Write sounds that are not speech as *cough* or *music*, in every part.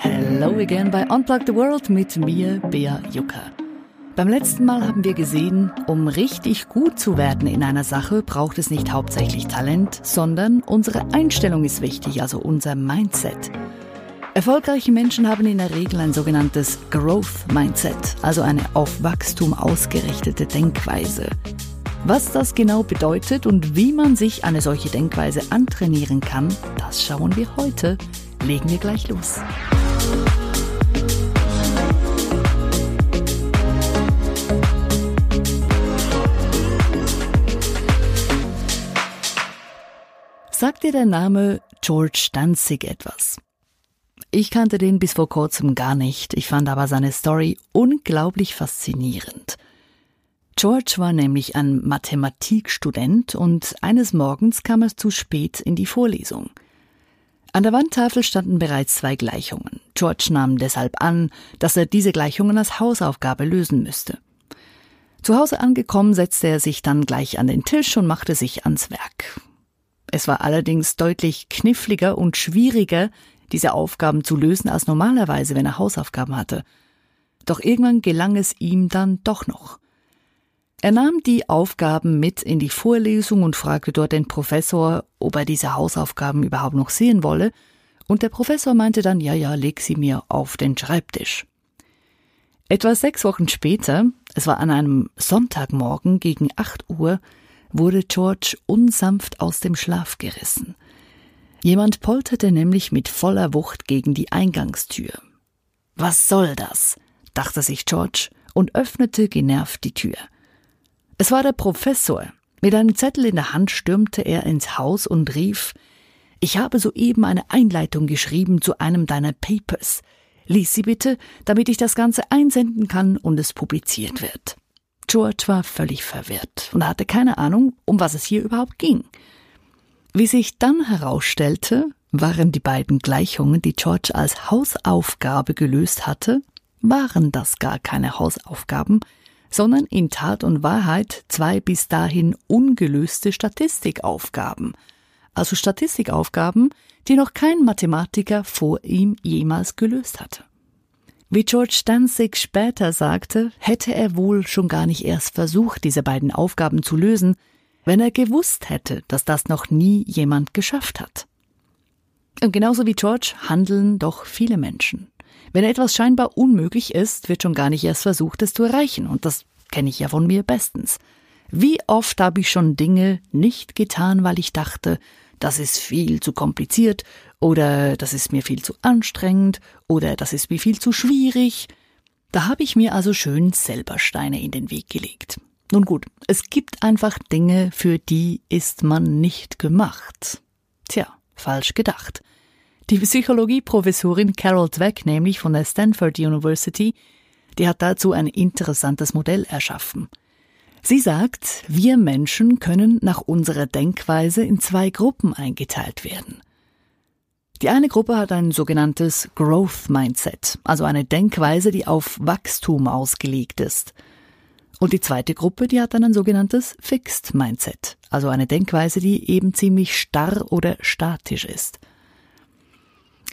Hello again bei Unplug the World mit mir, Bea Jucker. Beim letzten Mal haben wir gesehen, um richtig gut zu werden in einer Sache, braucht es nicht hauptsächlich Talent, sondern unsere Einstellung ist wichtig, also unser Mindset. Erfolgreiche Menschen haben in der Regel ein sogenanntes Growth Mindset, also eine auf Wachstum ausgerichtete Denkweise. Was das genau bedeutet und wie man sich eine solche Denkweise antrainieren kann, das schauen wir heute. Legen wir gleich los. Sagt dir der Name George Danzig etwas? Ich kannte den bis vor kurzem gar nicht, ich fand aber seine Story unglaublich faszinierend. George war nämlich ein Mathematikstudent und eines Morgens kam er zu spät in die Vorlesung. An der Wandtafel standen bereits zwei Gleichungen. George nahm deshalb an, dass er diese Gleichungen als Hausaufgabe lösen müsste. Zu Hause angekommen, setzte er sich dann gleich an den Tisch und machte sich ans Werk. Es war allerdings deutlich kniffliger und schwieriger, diese Aufgaben zu lösen, als normalerweise, wenn er Hausaufgaben hatte. Doch irgendwann gelang es ihm dann doch noch. Er nahm die Aufgaben mit in die Vorlesung und fragte dort den Professor, ob er diese Hausaufgaben überhaupt noch sehen wolle, und der Professor meinte dann, ja, ja, leg sie mir auf den Schreibtisch. Etwa sechs Wochen später, es war an einem Sonntagmorgen gegen acht Uhr, wurde George unsanft aus dem Schlaf gerissen. Jemand polterte nämlich mit voller Wucht gegen die Eingangstür. Was soll das? dachte sich George und öffnete genervt die Tür. Es war der Professor. Mit einem Zettel in der Hand stürmte er ins Haus und rief Ich habe soeben eine Einleitung geschrieben zu einem deiner Papers. Lies sie bitte, damit ich das Ganze einsenden kann und es publiziert wird. George war völlig verwirrt und hatte keine Ahnung, um was es hier überhaupt ging. Wie sich dann herausstellte, waren die beiden Gleichungen, die George als Hausaufgabe gelöst hatte, waren das gar keine Hausaufgaben, sondern in Tat und Wahrheit zwei bis dahin ungelöste Statistikaufgaben. Also Statistikaufgaben, die noch kein Mathematiker vor ihm jemals gelöst hatte. Wie George Danzig später sagte, hätte er wohl schon gar nicht erst versucht, diese beiden Aufgaben zu lösen, wenn er gewusst hätte, dass das noch nie jemand geschafft hat. Und genauso wie George handeln doch viele Menschen. Wenn etwas scheinbar unmöglich ist, wird schon gar nicht erst versucht, es zu erreichen, und das kenne ich ja von mir bestens. Wie oft habe ich schon Dinge nicht getan, weil ich dachte, das ist viel zu kompliziert oder das ist mir viel zu anstrengend oder das ist mir viel zu schwierig. Da habe ich mir also schön selber Steine in den Weg gelegt. Nun gut, es gibt einfach Dinge, für die ist man nicht gemacht. Tja, falsch gedacht. Die Psychologieprofessorin Carol Dweck, nämlich von der Stanford University, die hat dazu ein interessantes Modell erschaffen. Sie sagt, wir Menschen können nach unserer Denkweise in zwei Gruppen eingeteilt werden. Die eine Gruppe hat ein sogenanntes Growth Mindset, also eine Denkweise, die auf Wachstum ausgelegt ist. Und die zweite Gruppe, die hat dann ein sogenanntes Fixed Mindset, also eine Denkweise, die eben ziemlich starr oder statisch ist.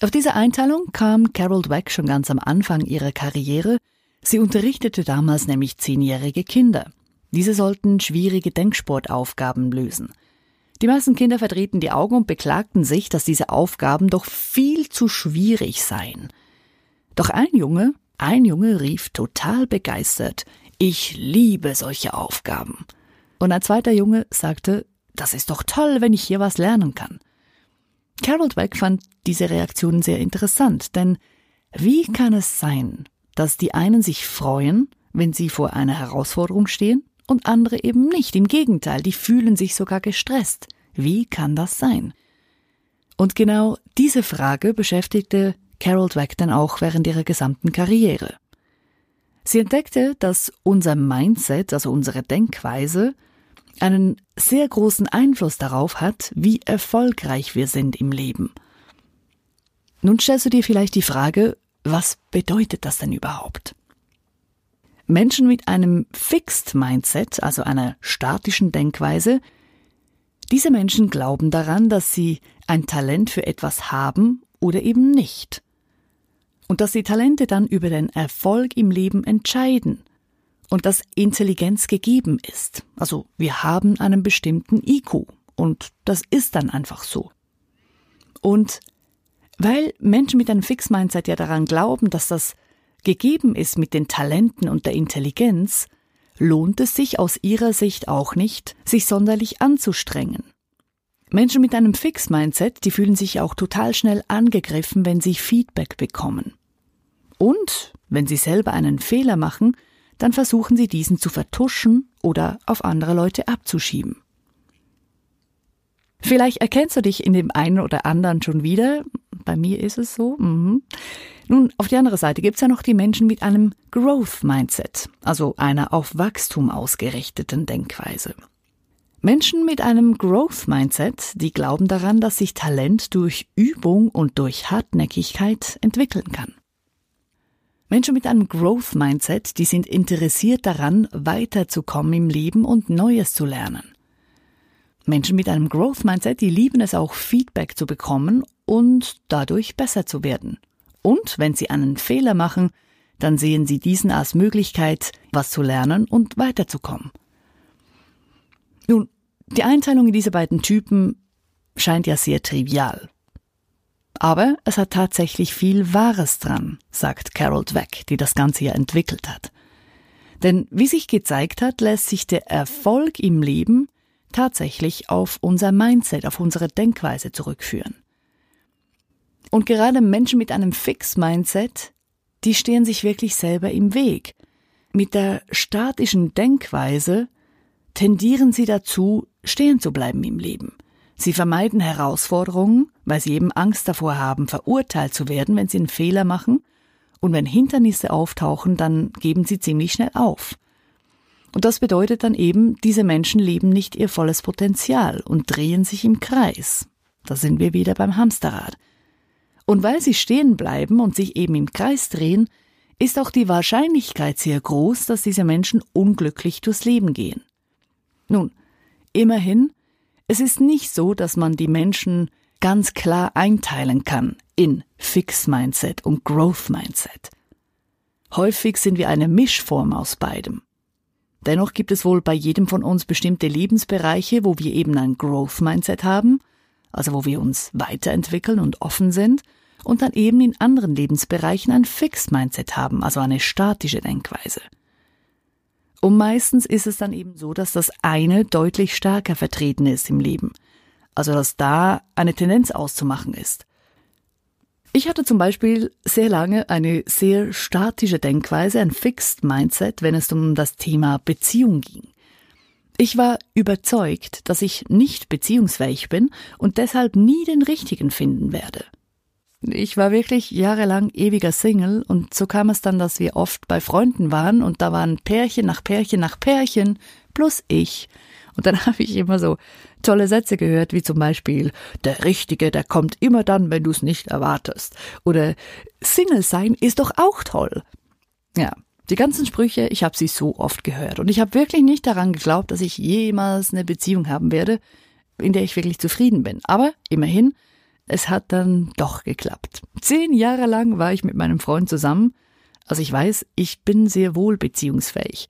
Auf diese Einteilung kam Carol Dweck schon ganz am Anfang ihrer Karriere. Sie unterrichtete damals nämlich zehnjährige Kinder. Diese sollten schwierige Denksportaufgaben lösen. Die meisten Kinder verdrehten die Augen und beklagten sich, dass diese Aufgaben doch viel zu schwierig seien. Doch ein Junge, ein Junge rief total begeistert, ich liebe solche Aufgaben. Und ein zweiter Junge sagte, das ist doch toll, wenn ich hier was lernen kann. Carol Dweck fand diese Reaktion sehr interessant, denn wie kann es sein, dass die einen sich freuen, wenn sie vor einer Herausforderung stehen, und andere eben nicht. Im Gegenteil, die fühlen sich sogar gestresst. Wie kann das sein? Und genau diese Frage beschäftigte Carol Dweck dann auch während ihrer gesamten Karriere. Sie entdeckte, dass unser Mindset, also unsere Denkweise, einen sehr großen Einfluss darauf hat, wie erfolgreich wir sind im Leben. Nun stellst du dir vielleicht die Frage, was bedeutet das denn überhaupt? Menschen mit einem Fixed Mindset, also einer statischen Denkweise, diese Menschen glauben daran, dass sie ein Talent für etwas haben oder eben nicht. Und dass die Talente dann über den Erfolg im Leben entscheiden und dass Intelligenz gegeben ist. Also wir haben einen bestimmten IQ und das ist dann einfach so. Und weil Menschen mit einem Fix-Mindset ja daran glauben, dass das gegeben ist mit den Talenten und der Intelligenz, lohnt es sich aus ihrer Sicht auch nicht, sich sonderlich anzustrengen. Menschen mit einem Fix-Mindset, die fühlen sich auch total schnell angegriffen, wenn sie Feedback bekommen. Und wenn sie selber einen Fehler machen, dann versuchen sie diesen zu vertuschen oder auf andere Leute abzuschieben. Vielleicht erkennst du dich in dem einen oder anderen schon wieder. Bei mir ist es so. Mhm. Nun, auf die andere Seite gibt es ja noch die Menschen mit einem Growth Mindset, also einer auf Wachstum ausgerichteten Denkweise. Menschen mit einem Growth Mindset, die glauben daran, dass sich Talent durch Übung und durch Hartnäckigkeit entwickeln kann. Menschen mit einem Growth Mindset, die sind interessiert daran, weiterzukommen im Leben und Neues zu lernen. Menschen mit einem Growth Mindset, die lieben es auch, Feedback zu bekommen und dadurch besser zu werden. Und wenn sie einen Fehler machen, dann sehen sie diesen als Möglichkeit, was zu lernen und weiterzukommen. Nun, die Einteilung in diese beiden Typen scheint ja sehr trivial. Aber es hat tatsächlich viel Wahres dran, sagt Carol Dweck, die das Ganze ja entwickelt hat. Denn wie sich gezeigt hat, lässt sich der Erfolg im Leben tatsächlich auf unser Mindset, auf unsere Denkweise zurückführen. Und gerade Menschen mit einem Fix-Mindset, die stehen sich wirklich selber im Weg. Mit der statischen Denkweise tendieren sie dazu, stehen zu bleiben im Leben. Sie vermeiden Herausforderungen, weil sie eben Angst davor haben, verurteilt zu werden, wenn sie einen Fehler machen, und wenn Hindernisse auftauchen, dann geben sie ziemlich schnell auf. Und das bedeutet dann eben, diese Menschen leben nicht ihr volles Potenzial und drehen sich im Kreis. Da sind wir wieder beim Hamsterrad. Und weil sie stehen bleiben und sich eben im Kreis drehen, ist auch die Wahrscheinlichkeit sehr groß, dass diese Menschen unglücklich durchs Leben gehen. Nun, immerhin, es ist nicht so, dass man die Menschen ganz klar einteilen kann in Fix Mindset und Growth Mindset. Häufig sind wir eine Mischform aus beidem. Dennoch gibt es wohl bei jedem von uns bestimmte Lebensbereiche, wo wir eben ein Growth Mindset haben, also wo wir uns weiterentwickeln und offen sind, und dann eben in anderen Lebensbereichen ein Fixed Mindset haben, also eine statische Denkweise. Und meistens ist es dann eben so, dass das eine deutlich stärker vertreten ist im Leben. Also dass da eine Tendenz auszumachen ist. Ich hatte zum Beispiel sehr lange eine sehr statische Denkweise, ein Fixed Mindset, wenn es um das Thema Beziehung ging. Ich war überzeugt, dass ich nicht beziehungsfähig bin und deshalb nie den richtigen finden werde. Ich war wirklich jahrelang ewiger Single und so kam es dann, dass wir oft bei Freunden waren und da waren Pärchen nach Pärchen nach Pärchen plus ich. Und dann *laughs* habe ich immer so tolle Sätze gehört, wie zum Beispiel, der Richtige, der kommt immer dann, wenn du es nicht erwartest. Oder Single sein ist doch auch toll. Ja, die ganzen Sprüche, ich habe sie so oft gehört. Und ich habe wirklich nicht daran geglaubt, dass ich jemals eine Beziehung haben werde, in der ich wirklich zufrieden bin. Aber immerhin, es hat dann doch geklappt. Zehn Jahre lang war ich mit meinem Freund zusammen. Also ich weiß, ich bin sehr wohl beziehungsfähig.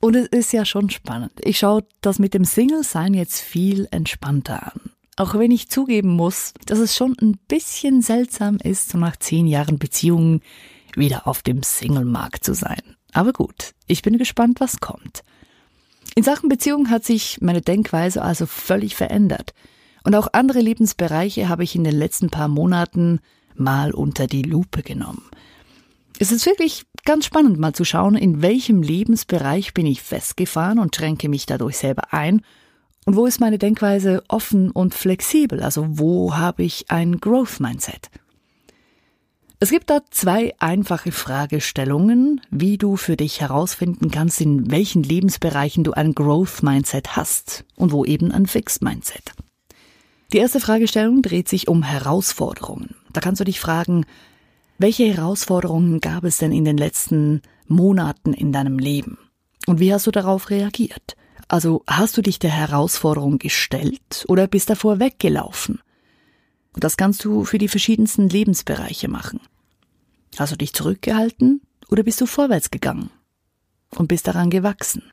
Und es ist ja schon spannend. Ich schaue das mit dem Single-Sein jetzt viel entspannter an. Auch wenn ich zugeben muss, dass es schon ein bisschen seltsam ist, so nach zehn Jahren Beziehungen wieder auf dem Single-Markt zu sein. Aber gut, ich bin gespannt, was kommt. In Sachen Beziehung hat sich meine Denkweise also völlig verändert. Und auch andere Lebensbereiche habe ich in den letzten paar Monaten mal unter die Lupe genommen. Es ist wirklich ganz spannend mal zu schauen, in welchem Lebensbereich bin ich festgefahren und schränke mich dadurch selber ein und wo ist meine Denkweise offen und flexibel, also wo habe ich ein Growth Mindset. Es gibt da zwei einfache Fragestellungen, wie du für dich herausfinden kannst, in welchen Lebensbereichen du ein Growth Mindset hast und wo eben ein Fixed Mindset. Die erste Fragestellung dreht sich um Herausforderungen. Da kannst du dich fragen, welche Herausforderungen gab es denn in den letzten Monaten in deinem Leben? Und wie hast du darauf reagiert? Also hast du dich der Herausforderung gestellt oder bist davor weggelaufen? Und das kannst du für die verschiedensten Lebensbereiche machen. Hast du dich zurückgehalten oder bist du vorwärts gegangen und bist daran gewachsen?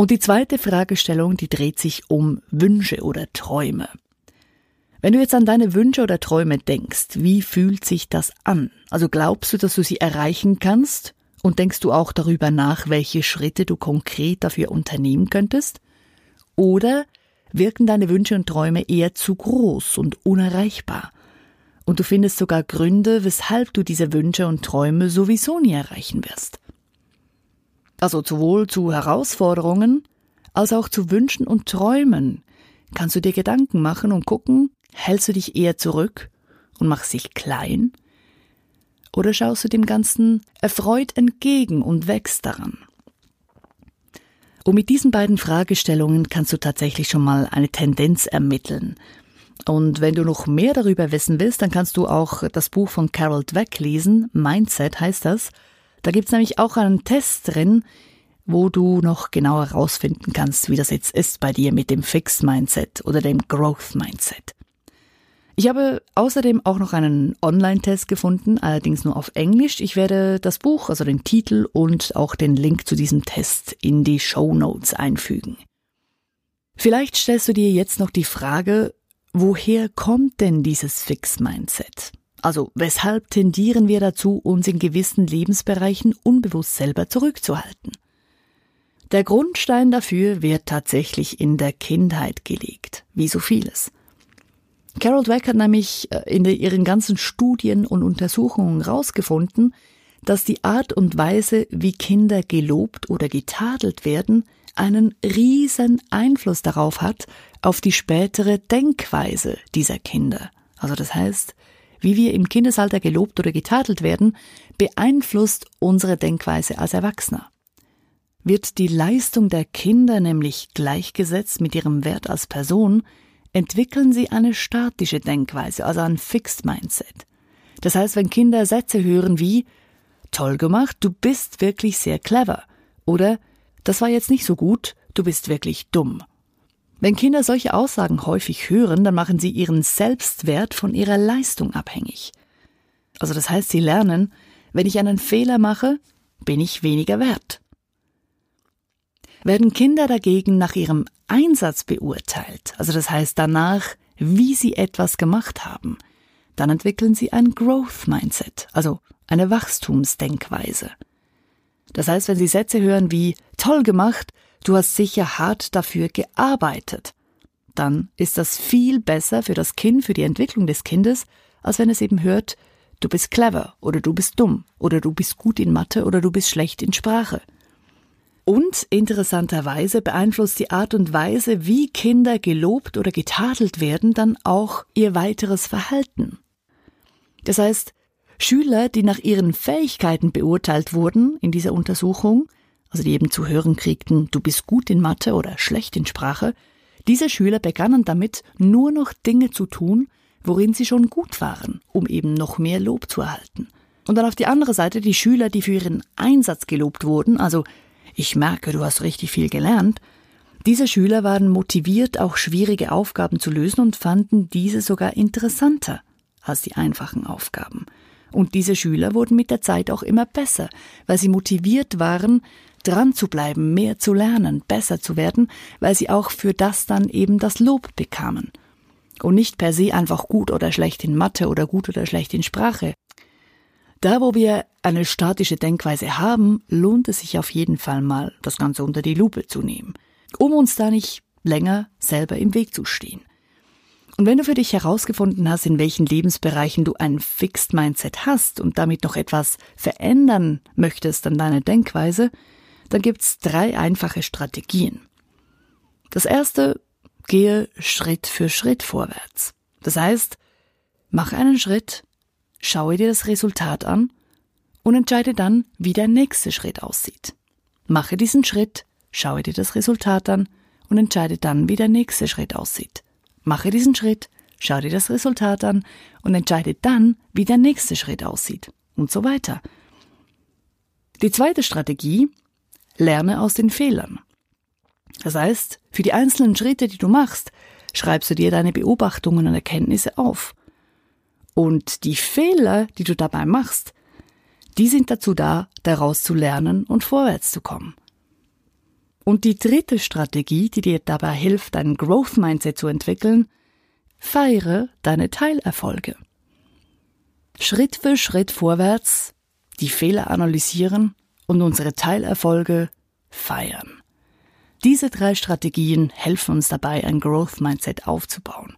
Und die zweite Fragestellung, die dreht sich um Wünsche oder Träume. Wenn du jetzt an deine Wünsche oder Träume denkst, wie fühlt sich das an? Also glaubst du, dass du sie erreichen kannst? Und denkst du auch darüber nach, welche Schritte du konkret dafür unternehmen könntest? Oder wirken deine Wünsche und Träume eher zu groß und unerreichbar? Und du findest sogar Gründe, weshalb du diese Wünsche und Träume sowieso nie erreichen wirst. Also sowohl zu Herausforderungen als auch zu Wünschen und Träumen kannst du dir Gedanken machen und gucken, hältst du dich eher zurück und machst dich klein? Oder schaust du dem Ganzen erfreut entgegen und wächst daran? Und mit diesen beiden Fragestellungen kannst du tatsächlich schon mal eine Tendenz ermitteln. Und wenn du noch mehr darüber wissen willst, dann kannst du auch das Buch von Carol Dweck lesen. Mindset heißt das. Da gibt's nämlich auch einen Test drin, wo du noch genauer herausfinden kannst, wie das jetzt ist bei dir mit dem Fixed Mindset oder dem Growth Mindset. Ich habe außerdem auch noch einen Online-Test gefunden, allerdings nur auf Englisch. Ich werde das Buch, also den Titel und auch den Link zu diesem Test in die Show Notes einfügen. Vielleicht stellst du dir jetzt noch die Frage, woher kommt denn dieses Fix-Mindset? Also weshalb tendieren wir dazu, uns in gewissen Lebensbereichen unbewusst selber zurückzuhalten? Der Grundstein dafür wird tatsächlich in der Kindheit gelegt, wie so vieles. Carol Dweck hat nämlich äh, in ihren ganzen Studien und Untersuchungen herausgefunden, dass die Art und Weise, wie Kinder gelobt oder getadelt werden, einen riesen Einfluss darauf hat, auf die spätere Denkweise dieser Kinder. Also das heißt, wie wir im Kindesalter gelobt oder getadelt werden, beeinflusst unsere Denkweise als Erwachsener. Wird die Leistung der Kinder nämlich gleichgesetzt mit ihrem Wert als Person, entwickeln sie eine statische Denkweise, also ein Fixed Mindset. Das heißt, wenn Kinder Sätze hören wie Toll gemacht, du bist wirklich sehr clever oder Das war jetzt nicht so gut, du bist wirklich dumm. Wenn Kinder solche Aussagen häufig hören, dann machen sie ihren Selbstwert von ihrer Leistung abhängig. Also das heißt, sie lernen, wenn ich einen Fehler mache, bin ich weniger wert. Werden Kinder dagegen nach ihrem Einsatz beurteilt, also das heißt danach, wie sie etwas gemacht haben, dann entwickeln sie ein Growth Mindset, also eine Wachstumsdenkweise. Das heißt, wenn Sie Sätze hören wie toll gemacht, du hast sicher hart dafür gearbeitet, dann ist das viel besser für das Kind, für die Entwicklung des Kindes, als wenn es eben hört, du bist clever oder du bist dumm oder du bist gut in Mathe oder du bist schlecht in Sprache. Und interessanterweise beeinflusst die Art und Weise, wie Kinder gelobt oder getadelt werden, dann auch ihr weiteres Verhalten. Das heißt, Schüler, die nach ihren Fähigkeiten beurteilt wurden in dieser Untersuchung, also die eben zu hören kriegten, du bist gut in Mathe oder schlecht in Sprache, diese Schüler begannen damit, nur noch Dinge zu tun, worin sie schon gut waren, um eben noch mehr Lob zu erhalten. Und dann auf die andere Seite die Schüler, die für ihren Einsatz gelobt wurden, also ich merke, du hast richtig viel gelernt. Diese Schüler waren motiviert, auch schwierige Aufgaben zu lösen und fanden diese sogar interessanter als die einfachen Aufgaben. Und diese Schüler wurden mit der Zeit auch immer besser, weil sie motiviert waren, dran zu bleiben, mehr zu lernen, besser zu werden, weil sie auch für das dann eben das Lob bekamen. Und nicht per se einfach gut oder schlecht in Mathe oder gut oder schlecht in Sprache, da, wo wir eine statische Denkweise haben, lohnt es sich auf jeden Fall mal, das Ganze unter die Lupe zu nehmen, um uns da nicht länger selber im Weg zu stehen. Und wenn du für dich herausgefunden hast, in welchen Lebensbereichen du ein Fixed Mindset hast und damit noch etwas verändern möchtest an deiner Denkweise, dann gibt's drei einfache Strategien. Das erste, gehe Schritt für Schritt vorwärts. Das heißt, mach einen Schritt, Schaue dir das Resultat an und entscheide dann, wie der nächste Schritt aussieht. Mache diesen Schritt, schaue dir das Resultat an und entscheide dann, wie der nächste Schritt aussieht. Mache diesen Schritt, schau dir das Resultat an und entscheide dann, wie der nächste Schritt aussieht. Und so weiter. Die zweite Strategie, lerne aus den Fehlern. Das heißt, für die einzelnen Schritte, die du machst, schreibst du dir deine Beobachtungen und Erkenntnisse auf. Und die Fehler, die du dabei machst, die sind dazu da, daraus zu lernen und vorwärts zu kommen. Und die dritte Strategie, die dir dabei hilft, ein Growth Mindset zu entwickeln, feiere deine Teilerfolge. Schritt für Schritt vorwärts, die Fehler analysieren und unsere Teilerfolge feiern. Diese drei Strategien helfen uns dabei, ein Growth Mindset aufzubauen.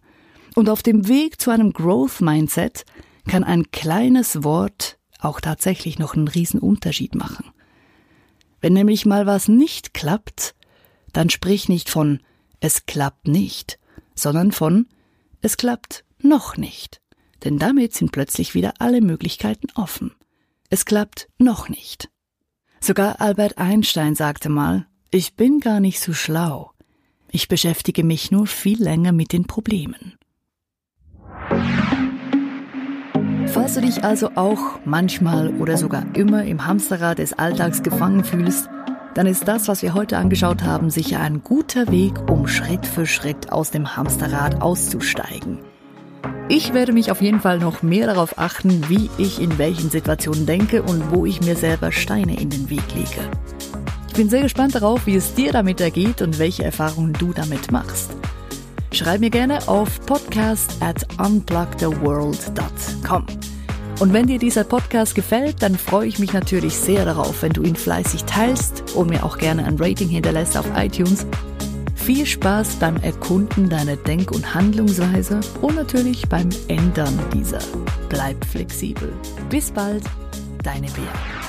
Und auf dem Weg zu einem Growth Mindset kann ein kleines Wort auch tatsächlich noch einen riesen Unterschied machen. Wenn nämlich mal was nicht klappt, dann sprich nicht von es klappt nicht, sondern von es klappt noch nicht. Denn damit sind plötzlich wieder alle Möglichkeiten offen. Es klappt noch nicht. Sogar Albert Einstein sagte mal, ich bin gar nicht so schlau. Ich beschäftige mich nur viel länger mit den Problemen. Falls du dich also auch manchmal oder sogar immer im Hamsterrad des Alltags gefangen fühlst, dann ist das, was wir heute angeschaut haben, sicher ein guter Weg, um Schritt für Schritt aus dem Hamsterrad auszusteigen. Ich werde mich auf jeden Fall noch mehr darauf achten, wie ich in welchen Situationen denke und wo ich mir selber Steine in den Weg lege. Ich bin sehr gespannt darauf, wie es dir damit ergeht und welche Erfahrungen du damit machst. Schreib mir gerne auf podcast at unplugtheworld.com. Und wenn dir dieser Podcast gefällt, dann freue ich mich natürlich sehr darauf, wenn du ihn fleißig teilst und mir auch gerne ein Rating hinterlässt auf iTunes. Viel Spaß beim Erkunden deiner Denk- und Handlungsweise und natürlich beim Ändern dieser. Bleib flexibel. Bis bald, deine Bea.